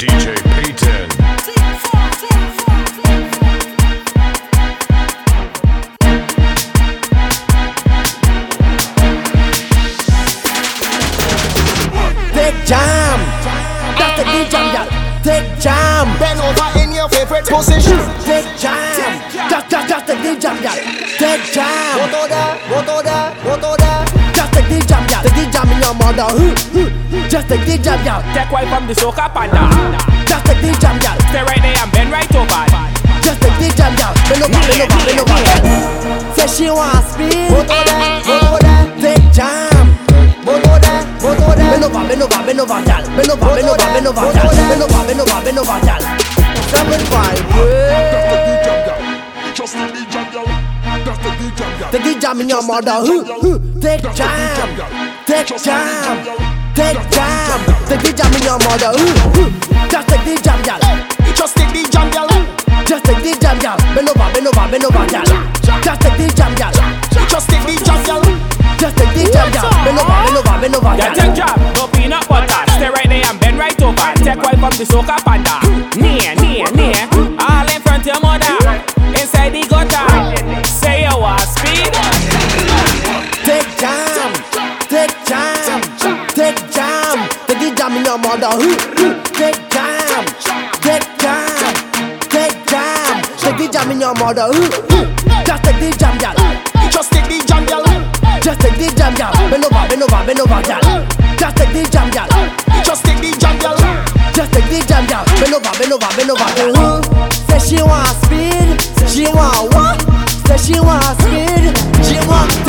DJ Payton. Take jam. That's the DJ jam. y'all. Take jam. Bend over in your favorite position. Take jam. Just, just, just the DJ jam. Take jam. Go to there, go to there, go to there. Just the DJ jam. The DJ jam in your mother. Huh, huh. Just the DJ jam. Take wife from the soca panda. Just take the DJ jam. Stay right there and bend right over. Just take the DJ jam. Bend over, bend over, bend over. Say she want speed. Go to there, go to there. Take jam. Go to there, go to there. Bend over, bend over, bend over, gal. Bend over, bend over, bend over, gal. Bend over, bend over, bend over, gal. Seven five. Just the DJ girl. That's the DJ girl. The DJ jam in your mother. Huh, huh. Take jam. Take jam. Take. The jam in your mother. Huh, huh. Just the DJ jam, gal. Just take the jam, girl. Just take the jam, gal. Bend over, bend over, bend over. Jam in your mother. Huh, huh. Take jam. Take jam. Take. The jam in your mother. Huh, huh. Just take the jam, gal. Just take the jam, girl. Just take the jam, gal. Bend over, bend over, bend over, gal. Just take the jam, gal. Just take the jam, girl. Just take the jam, gal. Bend over, bend over, bend over. Uh-huh. Say she want speed. She want what? Say she want speed. She want